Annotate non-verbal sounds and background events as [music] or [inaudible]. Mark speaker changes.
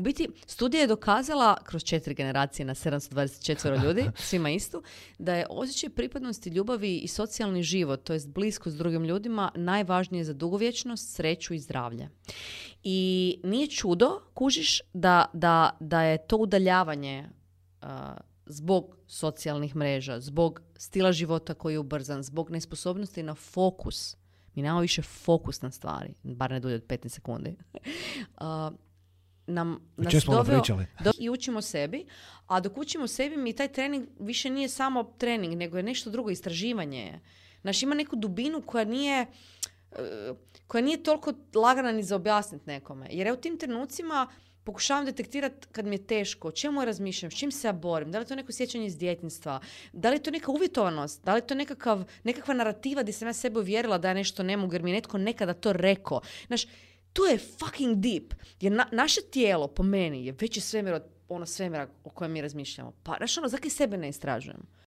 Speaker 1: u biti studija je dokazala kroz četiri generacije na 724 [laughs] ljudi, svima istu, da je osjećaj pripadnosti, ljubavi i socijalni život, to jest blisko s drugim ljudima, najvažnije za dugovječnost, sreću i zdravlje. I nije čudo, kužiš, da, da, da je to udaljavanje uh, zbog socijalnih mreža, zbog stila života koji je ubrzan, zbog nesposobnosti na fokus. Mi nemamo više fokus na stvari, bar ne dulje od 15 sekundi. [laughs] Uh, nam nas
Speaker 2: smo
Speaker 1: doveo do, i učimo sebi, a dok učimo sebi mi taj trening više nije samo trening, nego je nešto drugo, istraživanje je. Znaš, ima neku dubinu koja nije, e, koja nije toliko lagana ni za objasniti nekome. Jer ja u tim trenucima pokušavam detektirati kad mi je teško, o čemu ja razmišljam, s čim se ja borim, da li je to neko sjećanje iz djetinjstva, da li je to neka uvjetovanost, da li je to nekakav, nekakva narativa gdje sam ja sebe uvjerila da ja nešto ne mogu jer mi je netko nekada to rekao. Znaš, to je fucking deep. Jer na- naše tijelo, po meni, je veći svemir od ono svemira o kojem mi razmišljamo. Pa, znaš ono, zakaj sebe ne istražujemo?